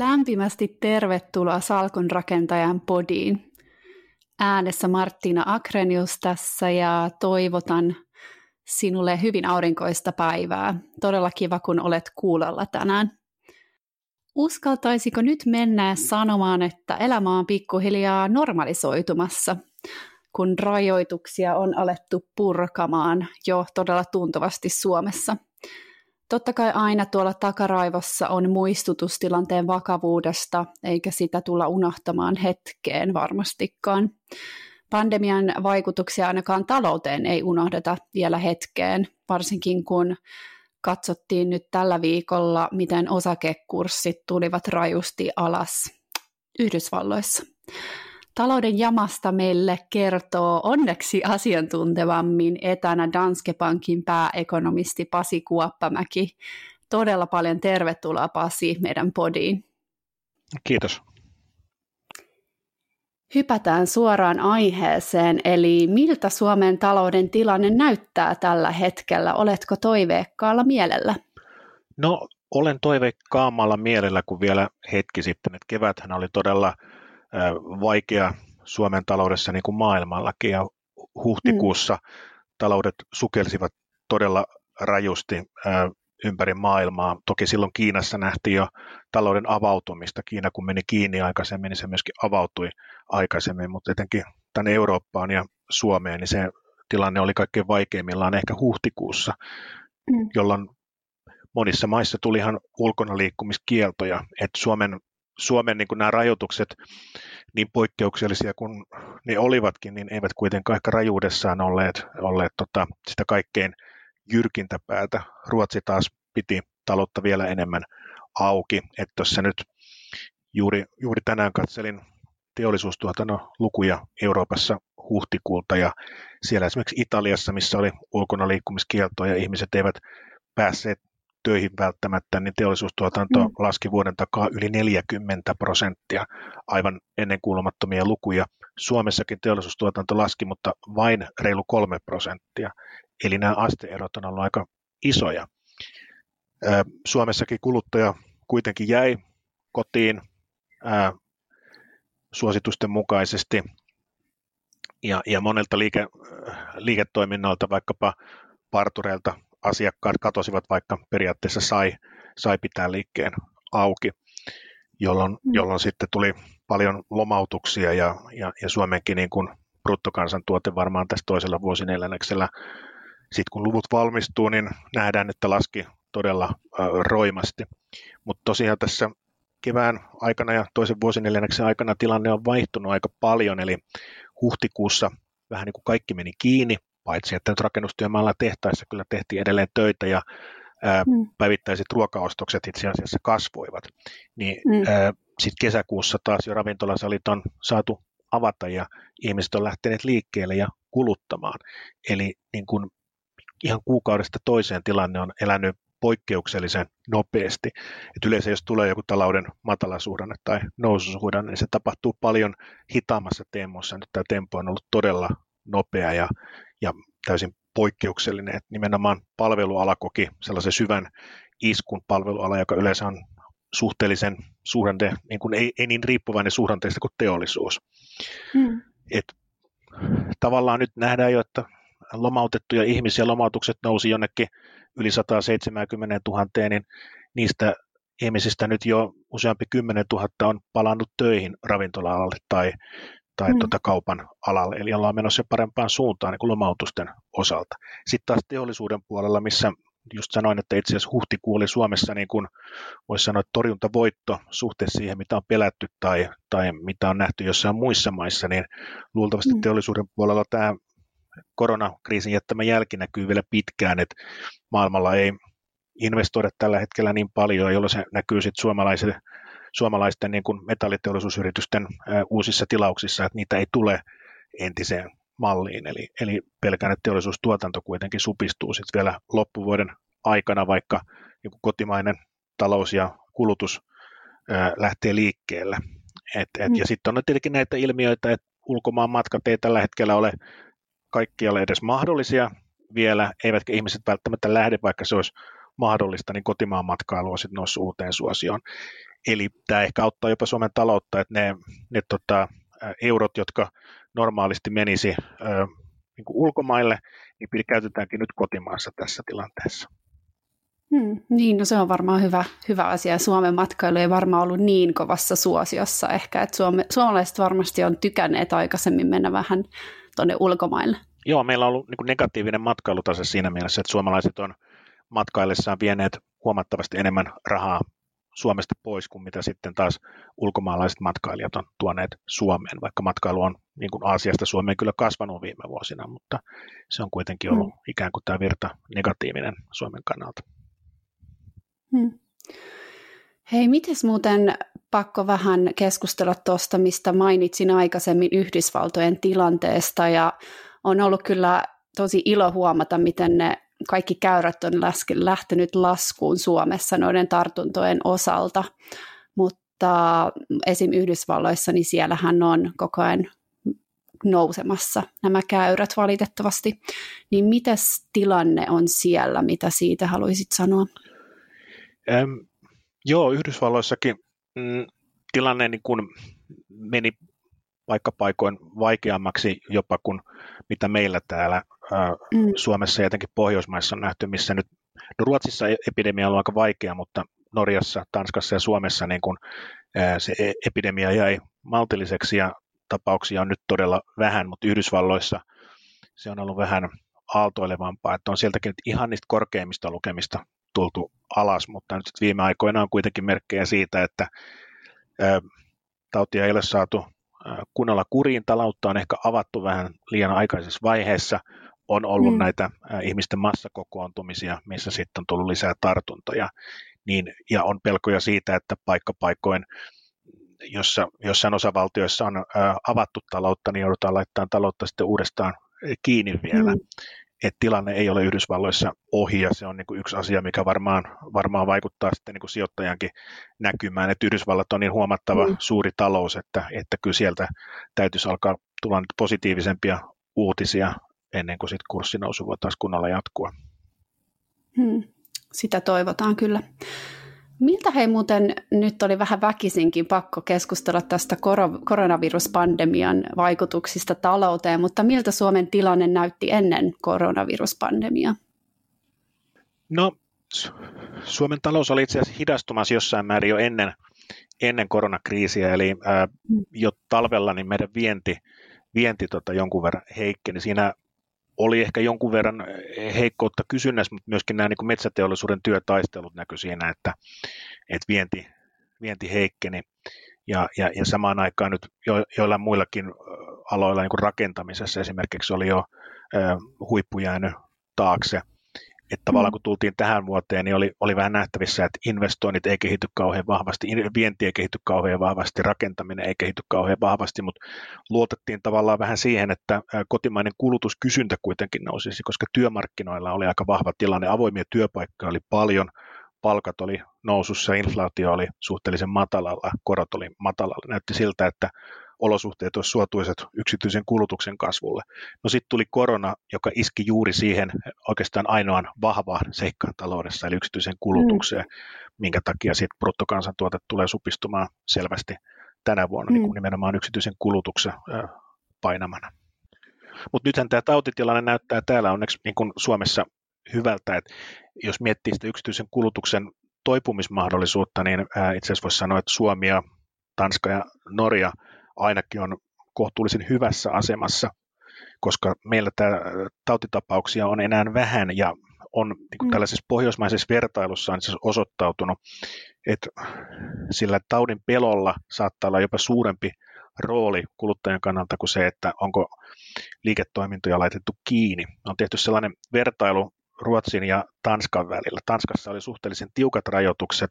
Lämpimästi tervetuloa Salkon rakentajan podiin. Äänessä Martina Akrenius tässä ja toivotan sinulle hyvin aurinkoista päivää. Todella kiva, kun olet kuulolla tänään. Uskaltaisiko nyt mennä sanomaan, että elämä on pikkuhiljaa normalisoitumassa, kun rajoituksia on alettu purkamaan jo todella tuntuvasti Suomessa – Totta kai aina tuolla takaraivossa on muistutus tilanteen vakavuudesta, eikä sitä tulla unohtamaan hetkeen varmastikaan. Pandemian vaikutuksia ainakaan talouteen ei unohdeta vielä hetkeen, varsinkin kun katsottiin nyt tällä viikolla, miten osakekurssit tulivat rajusti alas Yhdysvalloissa. Talouden jamasta meille kertoo onneksi asiantuntevammin etänä Danske Bankin pääekonomisti Pasi Kuoppamäki. Todella paljon tervetuloa Pasi meidän podiin. Kiitos. Hypätään suoraan aiheeseen, eli miltä Suomen talouden tilanne näyttää tällä hetkellä? Oletko toiveikkaalla mielellä? No, olen toiveikkaammalla mielellä kuin vielä hetki sitten. Että keväthän oli todella vaikea Suomen taloudessa niin kuin maailmallakin ja huhtikuussa mm. taloudet sukelsivat todella rajusti ympäri maailmaa. Toki silloin Kiinassa nähtiin jo talouden avautumista. Kiina kun meni kiinni aikaisemmin, niin se myöskin avautui aikaisemmin, mutta etenkin tänne Eurooppaan ja Suomeen, niin se tilanne oli kaikkein vaikeimmillaan ehkä huhtikuussa, mm. jolloin monissa maissa tuli ihan ulkona liikkumiskieltoja. että Suomen Suomen niin kuin nämä rajoitukset, niin poikkeuksellisia kuin ne olivatkin, niin eivät kuitenkaan ehkä rajuudessaan olleet, olleet tota, sitä kaikkein jyrkintä päätä. Ruotsi taas piti taloutta vielä enemmän auki. Että tuossa nyt juuri, juuri tänään katselin teollisuustuotannon lukuja Euroopassa huhtikuulta ja siellä esimerkiksi Italiassa, missä oli ulkona liikkumiskieltoa ja ihmiset eivät päässeet töihin välttämättä, niin teollisuustuotanto mm. laski vuoden takaa yli 40 prosenttia, aivan ennenkuulumattomia lukuja. Suomessakin teollisuustuotanto laski, mutta vain reilu 3 prosenttia. Eli nämä asteerot on ollut aika isoja. Suomessakin kuluttaja kuitenkin jäi kotiin ää, suositusten mukaisesti ja, ja monelta liike, liiketoiminnalta, vaikkapa partureilta asiakkaat katosivat, vaikka periaatteessa sai, sai pitää liikkeen auki, jolloin, mm. jolloin sitten tuli paljon lomautuksia ja, ja, ja Suomenkin niin kuin bruttokansantuote varmaan tässä toisella vuosineljänneksellä. Sitten kun luvut valmistuu, niin nähdään, että laski todella äh, roimasti. Mutta tosiaan tässä kevään aikana ja toisen vuosineljänneksen aikana tilanne on vaihtunut aika paljon, eli huhtikuussa vähän niin kuin kaikki meni kiinni, paitsi että nyt rakennustyömaalla tehtaissa kyllä tehtiin edelleen töitä ja ää, mm. päivittäiset ruokaostokset itse asiassa kasvoivat, niin mm. sitten kesäkuussa taas jo ravintolasalit on saatu avata ja ihmiset on lähteneet liikkeelle ja kuluttamaan. Eli niin kun ihan kuukaudesta toiseen tilanne on elänyt poikkeuksellisen nopeasti. Et yleensä jos tulee joku talouden matalasuhdanne tai noususuhdanne, niin se tapahtuu paljon hitaammassa tempossa. Nyt tämä tempo on ollut todella nopea ja, ja täysin poikkeuksellinen, että nimenomaan palveluala koki sellaisen syvän iskun palveluala, joka yleensä on suhteellisen suhdante, niin kuin ei, ei niin riippuvainen suhdanteista kuin teollisuus. Hmm. Et, tavallaan nyt nähdään jo, että lomautettuja ihmisiä, lomautukset nousi jonnekin yli 170 000, niin niistä ihmisistä nyt jo useampi 10 000 on palannut töihin ravintola-alalle tai tai mm. tuota kaupan alalle, eli ollaan menossa parempaan suuntaan niin kuin lomautusten osalta. Sitten taas teollisuuden puolella, missä just sanoin, että itse asiassa huhtikuu oli Suomessa niin kuin voisi sanoa torjuntavoitto suhteessa siihen, mitä on pelätty tai, tai mitä on nähty jossain muissa maissa, niin luultavasti mm. teollisuuden puolella tämä koronakriisin jättämä jälki näkyy vielä pitkään, että maailmalla ei investoida tällä hetkellä niin paljon, jolloin se näkyy sitten suomalaisille suomalaisten niin kuin metalliteollisuusyritysten uusissa tilauksissa, että niitä ei tule entiseen malliin. Eli, eli pelkään, että teollisuustuotanto kuitenkin supistuu sitten vielä loppuvuoden aikana, vaikka niin kuin kotimainen talous ja kulutus ää, lähtee liikkeelle. Et, et, mm. Ja sitten on tietenkin näitä ilmiöitä, että ulkomaan matkat ei tällä hetkellä ole kaikkialle edes mahdollisia vielä, eivätkä ihmiset välttämättä lähde, vaikka se olisi mahdollista, niin kotimaan matkailu on sitten noussut uuteen suosioon. Eli tämä ehkä auttaa jopa Suomen taloutta, että ne, ne tota, eurot, jotka normaalisti menisi ö, niin ulkomaille, niin käytetäänkin nyt kotimaassa tässä tilanteessa. Hmm, niin, no se on varmaan hyvä, hyvä asia. Kuin matkailu ei varmaan ollut niin kovassa suosiossa ehkä, että suome, suomalaiset varmasti on tykänneet aikaisemmin mennä vähän tuonne ulkomaille. Joo, meillä on ollut niin negatiivinen matkailutase siinä mielessä, että suomalaiset on matkaillessaan vieneet huomattavasti enemmän rahaa Suomesta pois kuin mitä sitten taas ulkomaalaiset matkailijat on tuoneet Suomeen, vaikka matkailu on niin kuin Aasiasta Suomeen kyllä kasvanut viime vuosina, mutta se on kuitenkin ollut hmm. ikään kuin tämä virta negatiivinen Suomen kannalta. Hmm. Hei, mites muuten pakko vähän keskustella tuosta, mistä mainitsin aikaisemmin Yhdysvaltojen tilanteesta ja on ollut kyllä tosi ilo huomata, miten ne kaikki käyrät on lähtenyt laskuun Suomessa noiden tartuntojen osalta, mutta esim. Yhdysvalloissa, niin siellähän on koko ajan nousemassa nämä käyrät valitettavasti. Niin mitäs tilanne on siellä, mitä siitä haluaisit sanoa? Ähm, joo, Yhdysvalloissakin mm, tilanne niin kun meni vaikka paikoin vaikeammaksi jopa kuin mitä meillä täällä ää, mm. Suomessa ja jotenkin Pohjoismaissa on nähty, missä nyt, no Ruotsissa e-, epidemia on aika vaikea, mutta Norjassa, Tanskassa ja Suomessa niin kun, ää, se e-, epidemia jäi maltilliseksi ja tapauksia on nyt todella vähän, mutta Yhdysvalloissa se on ollut vähän aaltoilevampaa, että on sieltäkin ihan niistä korkeimmista lukemista tultu alas, mutta nyt viime aikoina on kuitenkin merkkejä siitä, että ää, tautia ei ole saatu kunnolla kuriin. Taloutta on ehkä avattu vähän liian aikaisessa vaiheessa. On ollut mm. näitä ihmisten massakokoontumisia, missä sitten on tullut lisää tartuntoja. Niin, ja on pelkoja siitä, että paikkapaikoin, jossa jossain osavaltioissa on avattu taloutta, niin joudutaan laittamaan taloutta sitten uudestaan kiinni vielä. Mm että tilanne ei ole Yhdysvalloissa ohi ja se on niin kuin yksi asia, mikä varmaan, varmaan vaikuttaa sitten niin kuin sijoittajankin näkymään, että Yhdysvallat on niin huomattava mm. suuri talous, että, että kyllä sieltä täytyisi alkaa tulla positiivisempia uutisia ennen kuin sitten kurssinousu voi taas kunnolla jatkua. Hmm. Sitä toivotaan kyllä. Miltä hei muuten nyt oli vähän väkisinkin pakko keskustella tästä koronaviruspandemian vaikutuksista talouteen, mutta miltä Suomen tilanne näytti ennen koronaviruspandemiaa? No, Suomen talous oli itse asiassa hidastumassa jossain määrin jo ennen, ennen koronakriisiä, eli ää, jo talvella niin meidän vienti, vienti tota jonkun verran heikkeni. Siinä oli ehkä jonkun verran eh, heikkoutta kysynnässä, mutta myöskin nämä niin metsäteollisuuden työtaistelut näkyi siinä, että, että vienti, vienti heikkeni. Ja, ja, ja samaan aikaan nyt jo, joillain muillakin aloilla, niin kuin rakentamisessa esimerkiksi, oli jo äh, huippu jäänyt taakse että tavallaan mm. kun tultiin tähän vuoteen, niin oli, oli vähän nähtävissä, että investoinnit ei kehity kauhean vahvasti, vienti ei kehity kauhean vahvasti, rakentaminen ei kehity kauhean vahvasti, mutta luotettiin tavallaan vähän siihen, että kotimainen kulutuskysyntä kuitenkin nousisi, koska työmarkkinoilla oli aika vahva tilanne, avoimia työpaikkoja oli paljon, palkat oli nousussa, inflaatio oli suhteellisen matalalla, korot oli matalalla. Näytti siltä, että olosuhteet olisivat suotuisat yksityisen kulutuksen kasvulle. No sitten tuli korona, joka iski juuri siihen oikeastaan ainoan vahvaan seikkaan taloudessa, eli yksityisen kulutukseen, mm. minkä takia sitten bruttokansantuote tulee supistumaan selvästi tänä vuonna niin mm. niin nimenomaan yksityisen kulutuksen painamana. Mutta nythän tämä tautitilanne näyttää täällä onneksi niin kuin Suomessa hyvältä, että jos miettii sitä yksityisen kulutuksen toipumismahdollisuutta, niin itse asiassa voisi sanoa, että Suomi ja Tanska ja Norja – ainakin on kohtuullisen hyvässä asemassa, koska meillä tämä tautitapauksia on enää vähän ja on niin kuin mm. tällaisessa pohjoismaisessa vertailussa on siis osoittautunut, että sillä taudin pelolla saattaa olla jopa suurempi rooli kuluttajan kannalta kuin se, että onko liiketoimintoja laitettu kiinni. On tehty sellainen vertailu Ruotsin ja Tanskan välillä. Tanskassa oli suhteellisen tiukat rajoitukset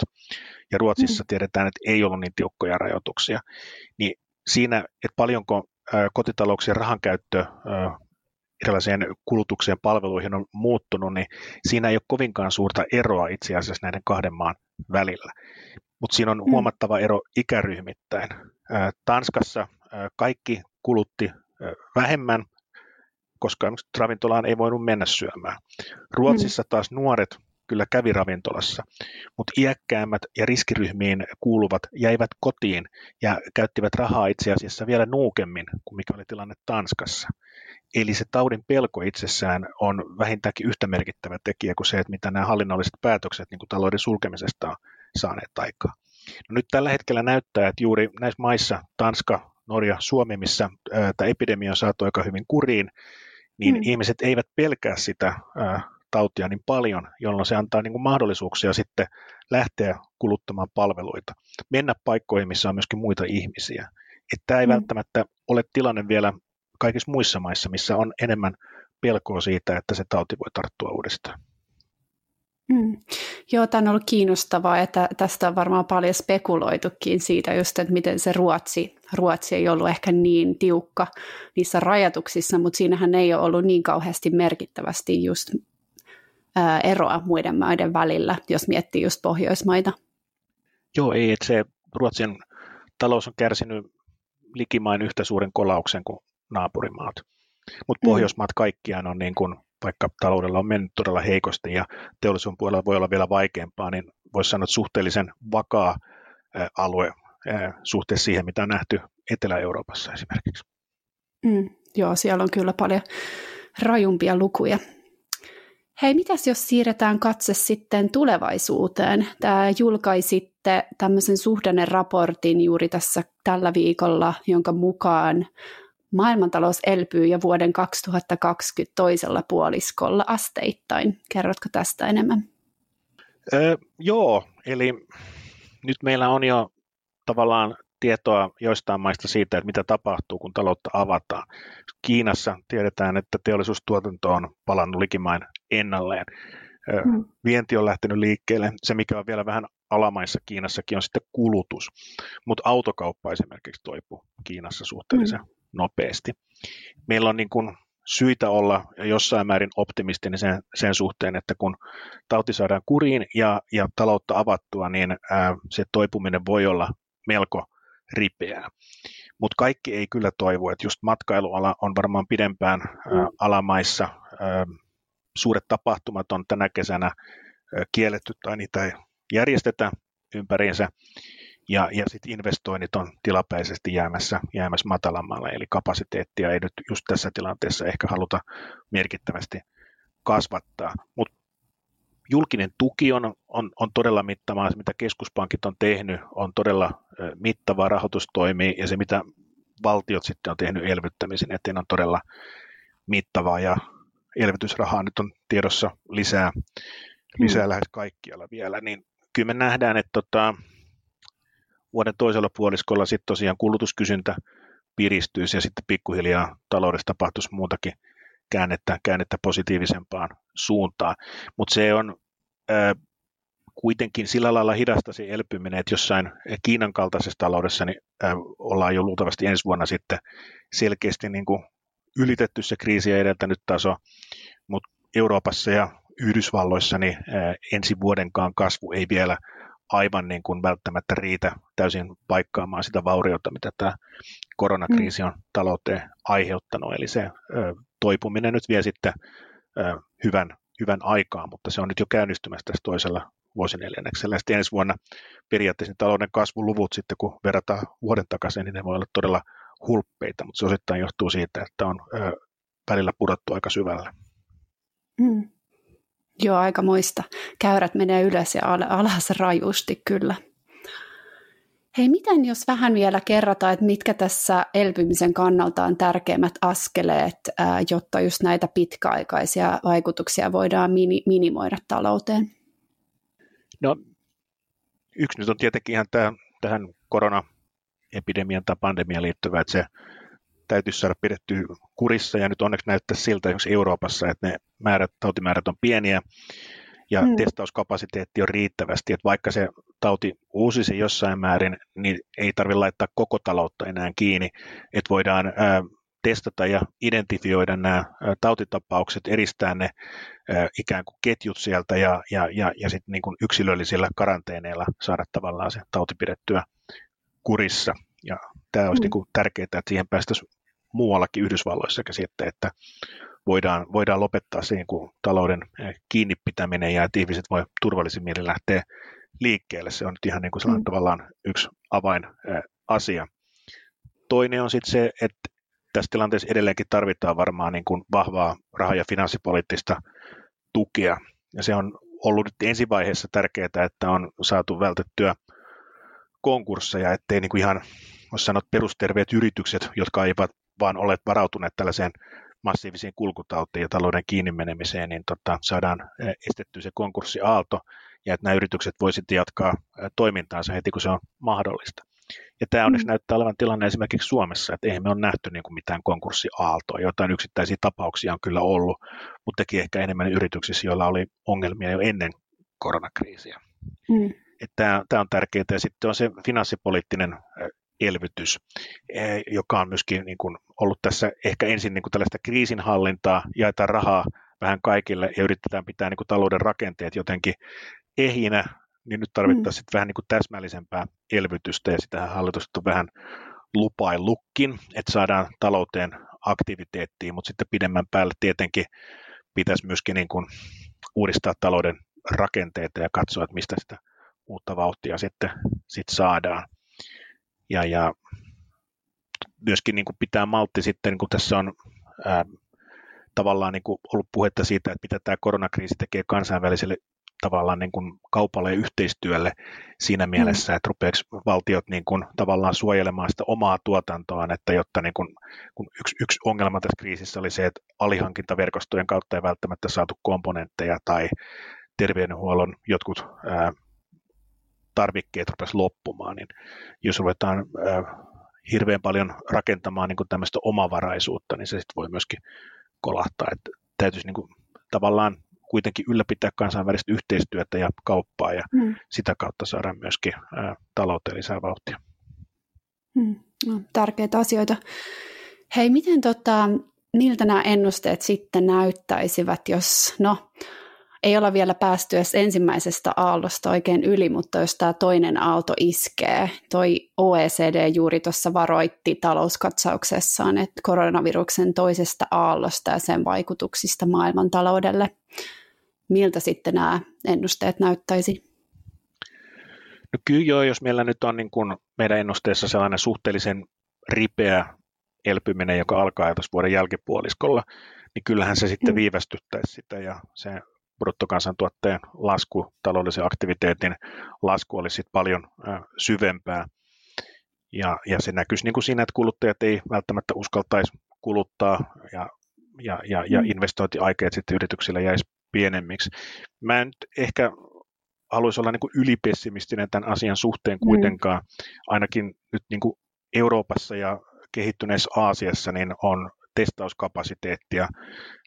ja Ruotsissa mm. tiedetään, että ei ollut niin tiukkoja rajoituksia. Niin siinä, että paljonko kotitalouksien rahankäyttö erilaiseen kulutukseen palveluihin on muuttunut, niin siinä ei ole kovinkaan suurta eroa itse asiassa näiden kahden maan välillä. Mutta siinä on mm. huomattava ero ikäryhmittäin. Tanskassa kaikki kulutti vähemmän, koska ravintolaan ei voinut mennä syömään. Ruotsissa mm. taas nuoret kyllä kävi ravintolassa, mutta iäkkäämmät ja riskiryhmiin kuuluvat jäivät kotiin ja käyttivät rahaa itse asiassa vielä nuukemmin kuin mikä oli tilanne Tanskassa. Eli se taudin pelko itsessään on vähintäänkin yhtä merkittävä tekijä kuin se, että mitä nämä hallinnolliset päätökset niin kuin talouden sulkemisesta on saaneet aikaa. No nyt tällä hetkellä näyttää, että juuri näissä maissa, Tanska, Norja, Suomi, missä tämä epidemia on saatu aika hyvin kuriin, niin mm. ihmiset eivät pelkää sitä tautia niin paljon, jolloin se antaa niin kuin mahdollisuuksia sitten lähteä kuluttamaan palveluita, mennä paikkoihin, missä on myöskin muita ihmisiä. Että tämä ei mm. välttämättä ole tilanne vielä kaikissa muissa maissa, missä on enemmän pelkoa siitä, että se tauti voi tarttua uudestaan. Mm. Joo, tämä on ollut kiinnostavaa, että tästä on varmaan paljon spekuloitukin siitä just, että miten se Ruotsi, Ruotsi ei ollut ehkä niin tiukka niissä rajatuksissa, mutta siinähän ei ole ollut niin kauheasti merkittävästi just eroa muiden maiden välillä, jos miettii just Pohjoismaita. Joo, ei, että se Ruotsin talous on kärsinyt likimain yhtä suuren kolauksen kuin naapurimaat. Mutta mm. Pohjoismaat kaikkiaan on niin kuin vaikka taloudella on mennyt todella heikosti ja teollisuuden puolella voi olla vielä vaikeampaa, niin voisi sanoa, että suhteellisen vakaa alue suhteessa siihen, mitä on nähty Etelä-Euroopassa esimerkiksi. Mm, joo, siellä on kyllä paljon rajumpia lukuja. Hei, mitäs jos siirretään katse sitten tulevaisuuteen? Tämä julkaisitte tämmöisen suhdanneraportin juuri tässä tällä viikolla, jonka mukaan Maailmantalous elpyy jo vuoden 2020 toisella puoliskolla asteittain. Kerrotko tästä enemmän? Öö, joo, eli nyt meillä on jo tavallaan tietoa joistain maista siitä, että mitä tapahtuu, kun taloutta avataan. Kiinassa tiedetään, että teollisuustuotanto on palannut likimain ennalleen. Hmm. Vienti on lähtenyt liikkeelle. Se, mikä on vielä vähän alamaissa Kiinassakin, on sitten kulutus. Mutta autokauppa esimerkiksi toipuu Kiinassa suhteellisen hmm nopeasti. Meillä on niin kuin syitä olla jossain määrin optimistinen sen, sen suhteen, että kun tauti saadaan kuriin ja, ja taloutta avattua, niin ää, se toipuminen voi olla melko ripeää. Mutta kaikki ei kyllä toivo, että just matkailuala on varmaan pidempään ää, alamaissa. Ää, suuret tapahtumat on tänä kesänä ää, kielletty tai niitä ei järjestetä ympäriinsä ja, ja sitten investoinnit on tilapäisesti jäämässä, jäämässä matalammalle, eli kapasiteettia ei nyt just tässä tilanteessa ehkä haluta merkittävästi kasvattaa. Mutta julkinen tuki on, on, on todella mittavaa, se mitä keskuspankit on tehnyt on todella mittavaa, rahoitus toimii ja se mitä valtiot sitten on tehnyt elvyttämisen eteen on todella mittavaa ja elvytysrahaa nyt on tiedossa lisää, lisää mm. lähes kaikkialla vielä, niin kyllä me nähdään, että tota, vuoden toisella puoliskolla sitten tosiaan kulutuskysyntä piristyisi ja sitten pikkuhiljaa taloudessa tapahtuisi muutakin käännettä, käännettä positiivisempaan suuntaan. Mutta se on ää, kuitenkin sillä lailla hidasta se elpyminen, että jossain Kiinan kaltaisessa taloudessa niin, ää, ollaan jo luultavasti ensi vuonna sitten selkeästi niin kuin ylitetty se kriisiä edeltänyt taso, mutta Euroopassa ja Yhdysvalloissa niin ää, ensi vuodenkaan kasvu ei vielä aivan niin kuin välttämättä riitä täysin paikkaamaan sitä vauriota, mitä tämä koronakriisi on talouteen aiheuttanut. Eli se toipuminen nyt vie sitten hyvän, hyvän aikaa, mutta se on nyt jo käynnistymässä tässä toisella vuosineljänneksellä. Sitten ensi vuonna periaatteessa talouden kasvuluvut sitten, kun verrataan vuoden takaisin, niin ne voi olla todella hulppeita, mutta se osittain johtuu siitä, että on ö, välillä pudottu aika syvälle. Mm. Joo, aika muista. Käyrät menee ylös ja alas rajusti kyllä. Hei, miten jos vähän vielä kerrotaan, että mitkä tässä elpymisen kannalta on tärkeimmät askeleet, jotta just näitä pitkäaikaisia vaikutuksia voidaan minimoida talouteen? No, yksi nyt on tietenkin ihan tämä, tähän koronaepidemian tai pandemiaan liittyvä, että se täytyisi saada pidetty kurissa ja nyt onneksi näyttää siltä esimerkiksi Euroopassa, että ne määrät, tautimäärät on pieniä ja hmm. testauskapasiteetti on riittävästi, että vaikka se tauti uusisi jossain määrin, niin ei tarvitse laittaa koko taloutta enää kiinni, että voidaan ää, testata ja identifioida nämä tautitapaukset, eristää ne ää, ikään kuin ketjut sieltä ja, ja, ja, ja sitten niin yksilöllisillä karanteeneilla saada tavallaan se tauti pidettyä kurissa. Ja tämä olisi mm. niin kuin tärkeää, että siihen päästäisiin muuallakin Yhdysvalloissa sitten, että voidaan, voidaan lopettaa se niin kuin talouden kiinni pitäminen ja että ihmiset voi turvallisin mielin lähteä liikkeelle. Se on nyt ihan niin kuin mm. tavallaan yksi avainasia. Toinen on sitten se, että tässä tilanteessa edelleenkin tarvitaan varmaan niin kuin vahvaa raha- ja finanssipoliittista tukea. Ja se on ollut nyt ensivaiheessa tärkeää, että on saatu vältettyä konkursseja, ettei niin kuin ihan, voisi sanoa, perusterveet yritykset, jotka eivät vaan ole varautuneet tällaiseen massiivisiin kulkutautiin ja talouden kiinni menemiseen, niin tota, saadaan estettyä se konkurssiaalto ja että nämä yritykset voisivat jatkaa toimintaansa heti, kun se on mahdollista. Ja tämä onneksi mm. näyttää olevan tilanne esimerkiksi Suomessa, että eihän me ole nähty niin kuin mitään konkurssiaaltoa. Jotain yksittäisiä tapauksia on kyllä ollut, mutta teki ehkä enemmän yrityksissä, joilla oli ongelmia jo ennen koronakriisiä. Mm. Että tämä, tämä on tärkeää. Ja sitten on se finanssipoliittinen elvytys, joka on myöskin niin kuin ollut tässä ehkä ensin niin kuin tällaista kriisinhallintaa, jaetaan rahaa vähän kaikille ja yritetään pitää niin kuin talouden rakenteet jotenkin ehinä, niin nyt tarvittaisiin mm. vähän niin kuin täsmällisempää elvytystä, ja sitähän hallitus on vähän lupaillutkin, että saadaan talouteen aktiviteettiin, mutta sitten pidemmän päälle tietenkin pitäisi myöskin niin kuin uudistaa talouden rakenteita ja katsoa, että mistä sitä uutta vauhtia sitten, sitten saadaan. Ja, ja myöskin niin kuin pitää maltti sitten, niin kuin tässä on ää, tavallaan niin kuin ollut puhetta siitä, että mitä tämä koronakriisi tekee kansainväliselle tavallaan niin kuin kaupalle ja yhteistyölle siinä mm. mielessä, että rupeako valtiot niin kuin tavallaan suojelemaan sitä omaa tuotantoaan, että jotta niin kuin, kun yksi, yksi ongelma tässä kriisissä oli se, että alihankintaverkostojen kautta ei välttämättä saatu komponentteja tai terveydenhuollon jotkut ää, tarvikkeet rupesi loppumaan, niin jos ruvetaan hirveän paljon rakentamaan niin kuin tämmöistä omavaraisuutta, niin se sitten voi myöskin kolahtaa, että täytyisi niin kuin, tavallaan kuitenkin ylläpitää kansainvälistä yhteistyötä ja kauppaa ja mm. sitä kautta saada myöskin ää, talouteen lisää vauhtia. Mm. No, tärkeitä asioita. Hei, miten tota, miltä nämä ennusteet sitten näyttäisivät, jos, no, ei olla vielä päästy edes ensimmäisestä aallosta oikein yli, mutta jos tämä toinen aalto iskee, toi OECD juuri tuossa varoitti talouskatsauksessaan, että koronaviruksen toisesta aallosta ja sen vaikutuksista maailmantaloudelle miltä sitten nämä ennusteet näyttäisi? No kyllä joo, jos meillä nyt on niin kuin meidän ennusteessa sellainen suhteellisen ripeä elpyminen, joka alkaa tuossa vuoden jälkipuoliskolla, niin kyllähän se sitten mm. viivästyttäisi sitä ja se bruttokansantuotteen lasku, taloudellisen aktiviteetin lasku olisi sitten paljon syvempää. Ja, ja se näkyisi niin kuin siinä, että kuluttajat ei välttämättä uskaltaisi kuluttaa ja, ja, ja, ja mm. investointiaikeet sitten yrityksillä jäisi pienemmiksi. Mä en nyt ehkä haluaisi olla niin kuin ylipessimistinen tämän asian suhteen mm. kuitenkaan. Mm. Ainakin nyt niin kuin Euroopassa ja kehittyneessä Aasiassa niin on testauskapasiteettia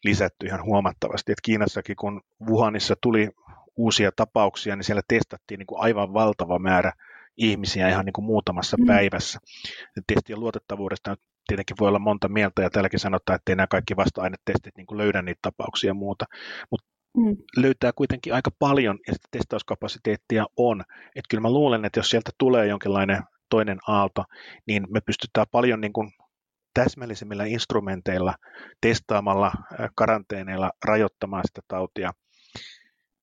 lisätty ihan huomattavasti. Et Kiinassakin, kun Wuhanissa tuli uusia tapauksia, niin siellä testattiin niin kuin aivan valtava määrä ihmisiä ihan niin kuin muutamassa mm. päivässä. Testien luotettavuudesta tietenkin voi olla monta mieltä, ja täälläkin sanotaan, että ei nämä kaikki vasta-ainetestit niin kuin löydä niitä tapauksia ja muuta, mutta mm. löytää kuitenkin aika paljon, ja sitä testauskapasiteettia on. Että kyllä mä luulen, että jos sieltä tulee jonkinlainen toinen aalto, niin me pystytään paljon niin kuin täsmällisemmillä instrumenteilla, testaamalla, karanteeneilla rajoittamaan sitä tautia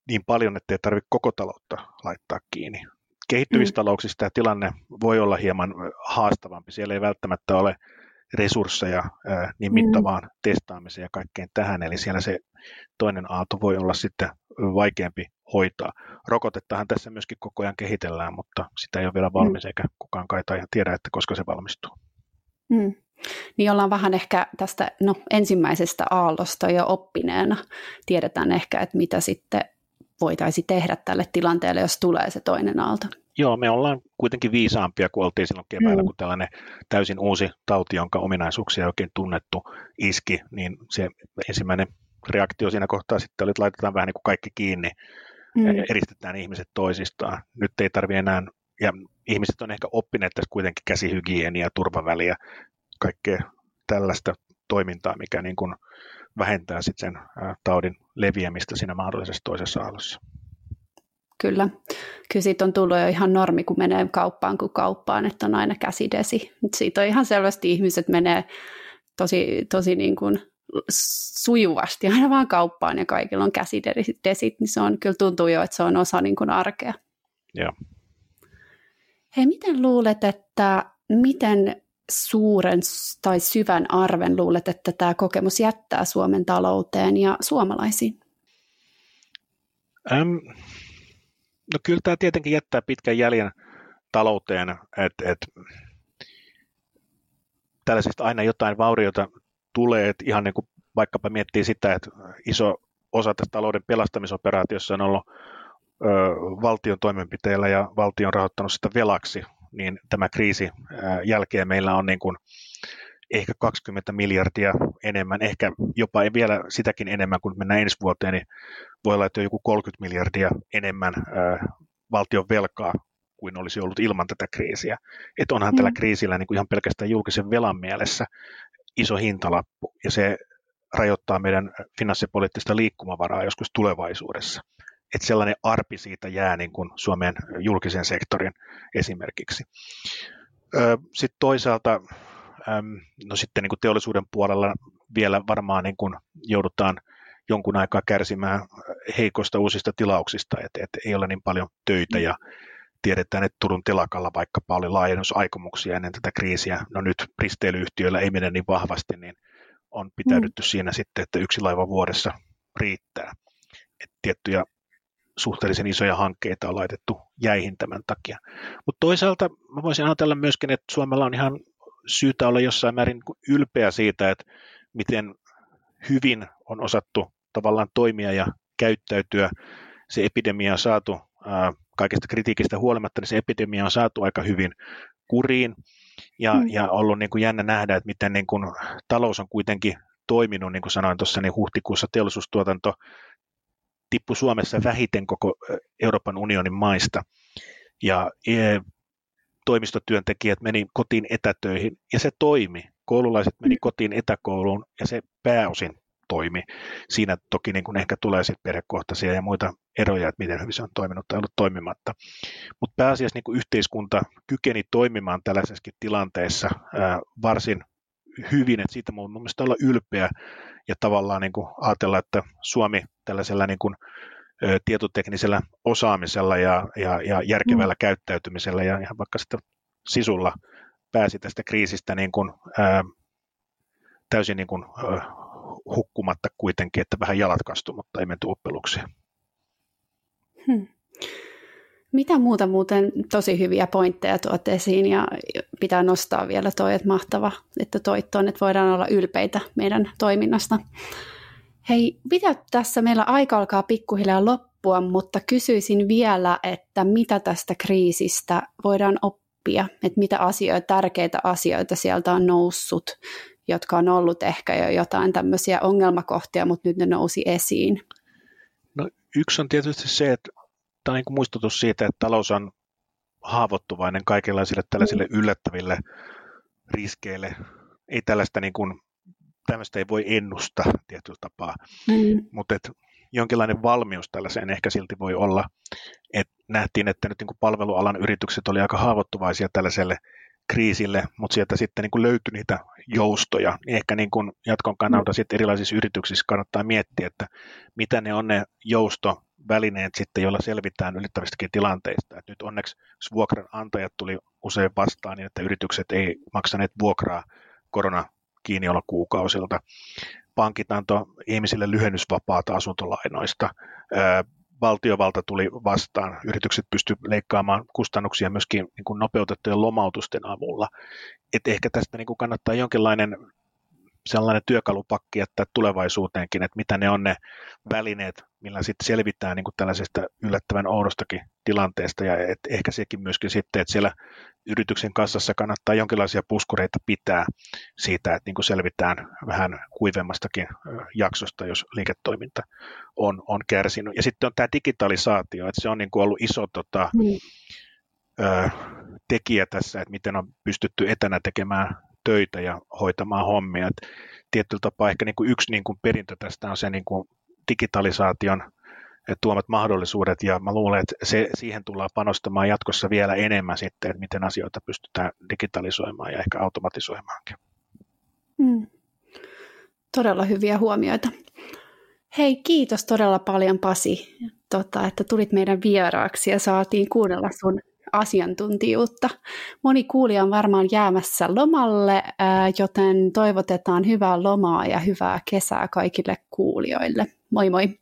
niin paljon, että ei tarvitse koko taloutta laittaa kiinni. Kehittyvissä mm. talouksissa tämä tilanne voi olla hieman haastavampi. Siellä ei välttämättä ole resursseja ää, niin mm. mittavaan mm. testaamiseen ja kaikkeen tähän, eli siellä se toinen aalto voi olla sitten vaikeampi hoitaa. Rokotettahan tässä myöskin koko ajan kehitellään, mutta sitä ei ole vielä valmis, mm. eikä kukaan kai ihan tiedä, että koska se valmistuu. Mm. Niin ollaan vähän ehkä tästä no, ensimmäisestä aallosta jo oppineena. Tiedetään ehkä, että mitä sitten voitaisiin tehdä tälle tilanteelle, jos tulee se toinen aalto. Joo, me ollaan kuitenkin viisaampia kuin oltiin silloin keväällä, mm. kun tällainen täysin uusi tauti, jonka ominaisuuksia ei oikein tunnettu, iski, niin se ensimmäinen reaktio siinä kohtaa sitten oli, että laitetaan vähän niin kuin kaikki kiinni, mm. ja eristetään ihmiset toisistaan. Nyt ei tarvi enää, ja ihmiset on ehkä oppineet tässä kuitenkin käsihygienia, turvaväliä, kaikkea tällaista toimintaa, mikä niin kuin vähentää sitten sen taudin leviämistä siinä mahdollisessa toisessa aallossa. Kyllä. Kyllä siitä on tullut jo ihan normi, kun menee kauppaan kuin kauppaan, että on aina käsidesi. Siitä on ihan selvästi ihmiset menee tosi, tosi niin kuin sujuvasti aina vaan kauppaan ja kaikilla on käsidesit, niin se on, kyllä tuntuu jo, että se on osa niin kuin arkea. Joo. Hei, miten luulet, että miten suuren tai syvän arven luulet, että tämä kokemus jättää Suomen talouteen ja suomalaisiin? Ähm, no kyllä tämä tietenkin jättää pitkän jäljen talouteen, että et, tällaisista aina jotain vauriota tulee, että ihan niin kuin vaikkapa miettii sitä, että iso osa tästä talouden pelastamisoperaatiossa on ollut ö, valtion toimenpiteillä ja valtio on rahoittanut sitä velaksi, niin tämä kriisi jälkeen meillä on niin kuin ehkä 20 miljardia enemmän, ehkä jopa vielä sitäkin enemmän, kun mennään ensi vuoteen, niin voi olla, että joku 30 miljardia enemmän valtion velkaa kuin olisi ollut ilman tätä kriisiä. Että onhan mm. tällä kriisillä niin kuin ihan pelkästään julkisen velan mielessä iso hintalappu, ja se rajoittaa meidän finanssipoliittista liikkumavaraa joskus tulevaisuudessa. Että sellainen arpi siitä jää niin kuin Suomen julkisen sektorin esimerkiksi. Sitten toisaalta no sitten niin kuin teollisuuden puolella vielä varmaan niin kuin joudutaan jonkun aikaa kärsimään heikoista uusista tilauksista, että, että ei ole niin paljon töitä ja tiedetään, että Turun telakalla vaikka oli laajennusaikomuksia ennen tätä kriisiä. No nyt risteilyyhtiöillä ei mene niin vahvasti, niin on pitäydytty mm. siinä sitten, että yksi laiva vuodessa riittää. Et tiettyjä suhteellisen isoja hankkeita on laitettu jäihin tämän takia. Mutta toisaalta mä voisin ajatella myöskin, että Suomella on ihan syytä olla jossain määrin ylpeä siitä, että miten hyvin on osattu tavallaan toimia ja käyttäytyä. Se epidemia on saatu kaikesta kritiikistä huolimatta, niin se epidemia on saatu aika hyvin kuriin ja, mm. ja ollut niin kuin jännä nähdä, että miten niin kuin talous on kuitenkin toiminut, niin kuin sanoin tuossa, niin huhtikuussa teollisuustuotanto tippui Suomessa vähiten koko Euroopan unionin maista. Ja e, toimistotyöntekijät meni kotiin etätöihin ja se toimi. Koululaiset meni mm. kotiin etäkouluun ja se pääosin toimi. Siinä toki niin kuin ehkä tulee sitten perhekohtaisia ja muita eroja, että miten hyvin se on toiminut tai ollut toimimatta. Mutta pääasiassa niin kuin yhteiskunta kykeni toimimaan tällaisessakin tilanteessa ää, varsin hyvin, että siitä mun mielestä olla ylpeä ja tavallaan niin kuin ajatella, että Suomi tällaisella niin kuin, tietoteknisellä osaamisella ja, ja, ja järkevällä mm. käyttäytymisellä ja ihan vaikka sitten sisulla pääsi tästä kriisistä niin kuin, ää, täysin niin kuin, ä, hukkumatta kuitenkin, että vähän jalat kastu, mutta ei menty uppelukseen. Hmm. Mitä muuta muuten tosi hyviä pointteja tuot esiin ja pitää nostaa vielä toi, että mahtava, että toit on, että voidaan olla ylpeitä meidän toiminnasta. Hei, mitä tässä meillä aika alkaa pikkuhiljaa loppua, mutta kysyisin vielä, että mitä tästä kriisistä voidaan oppia, että mitä asioita, tärkeitä asioita sieltä on noussut, jotka on ollut ehkä jo jotain tämmöisiä ongelmakohtia, mutta nyt ne nousi esiin. No, yksi on tietysti se, että tämä on niin muistutus siitä, että talous on haavoittuvainen kaikenlaisille tällaisille mm. yllättäville riskeille. Ei tällaista niin kuin, tämmöistä ei voi ennustaa tietyllä tapaa, mm. mutta et jonkinlainen valmius tällaiseen ehkä silti voi olla. Et nähtiin, että nyt niin kuin palvelualan yritykset oli aika haavoittuvaisia tällaiselle kriisille, mutta sieltä sitten niin kuin löytyi niitä joustoja. Ehkä niin kuin jatkon kannalta sitten erilaisissa yrityksissä kannattaa miettiä, että mitä ne on ne joustovälineet sitten, joilla selvitään yllättävistäkin tilanteista. Et nyt onneksi vuokranantajat tuli usein vastaan niin, että yritykset ei maksaneet vuokraa korona kuukausilta. Pankit antoi ihmisille lyhennysvapaata asuntolainoista valtiovalta tuli vastaan. Yritykset pystyivät leikkaamaan kustannuksia myöskin niin kuin nopeutettujen lomautusten avulla. Et ehkä tästä niin kuin kannattaa jonkinlainen sellainen työkalupakki jättää tulevaisuuteenkin, että mitä ne on ne välineet, millä sitten selvitään niin kuin tällaisesta yllättävän oudostakin tilanteesta ja et ehkä sekin myöskin sitten, että siellä yrityksen kassassa kannattaa jonkinlaisia puskureita pitää siitä, että niin kuin selvitään vähän kuivemmastakin jaksosta, jos liiketoiminta on, on kärsinyt. Ja sitten on tämä digitalisaatio, että se on niin kuin ollut iso tota, mm. ö, tekijä tässä, että miten on pystytty etänä tekemään töitä ja hoitamaan hommia. Et tietyllä tapaa ehkä niin kuin yksi niin kuin perintö tästä on se niin kuin digitalisaation tuomat mahdollisuudet ja mä luulen, että se, siihen tullaan panostamaan jatkossa vielä enemmän sitten, että miten asioita pystytään digitalisoimaan ja ehkä automatisoimaankin. Hmm. Todella hyviä huomioita. Hei, kiitos todella paljon Pasi, tota, että tulit meidän vieraaksi ja saatiin kuunnella sun asiantuntijuutta. Moni kuulija on varmaan jäämässä lomalle, joten toivotetaan hyvää lomaa ja hyvää kesää kaikille kuulijoille. Moi moi!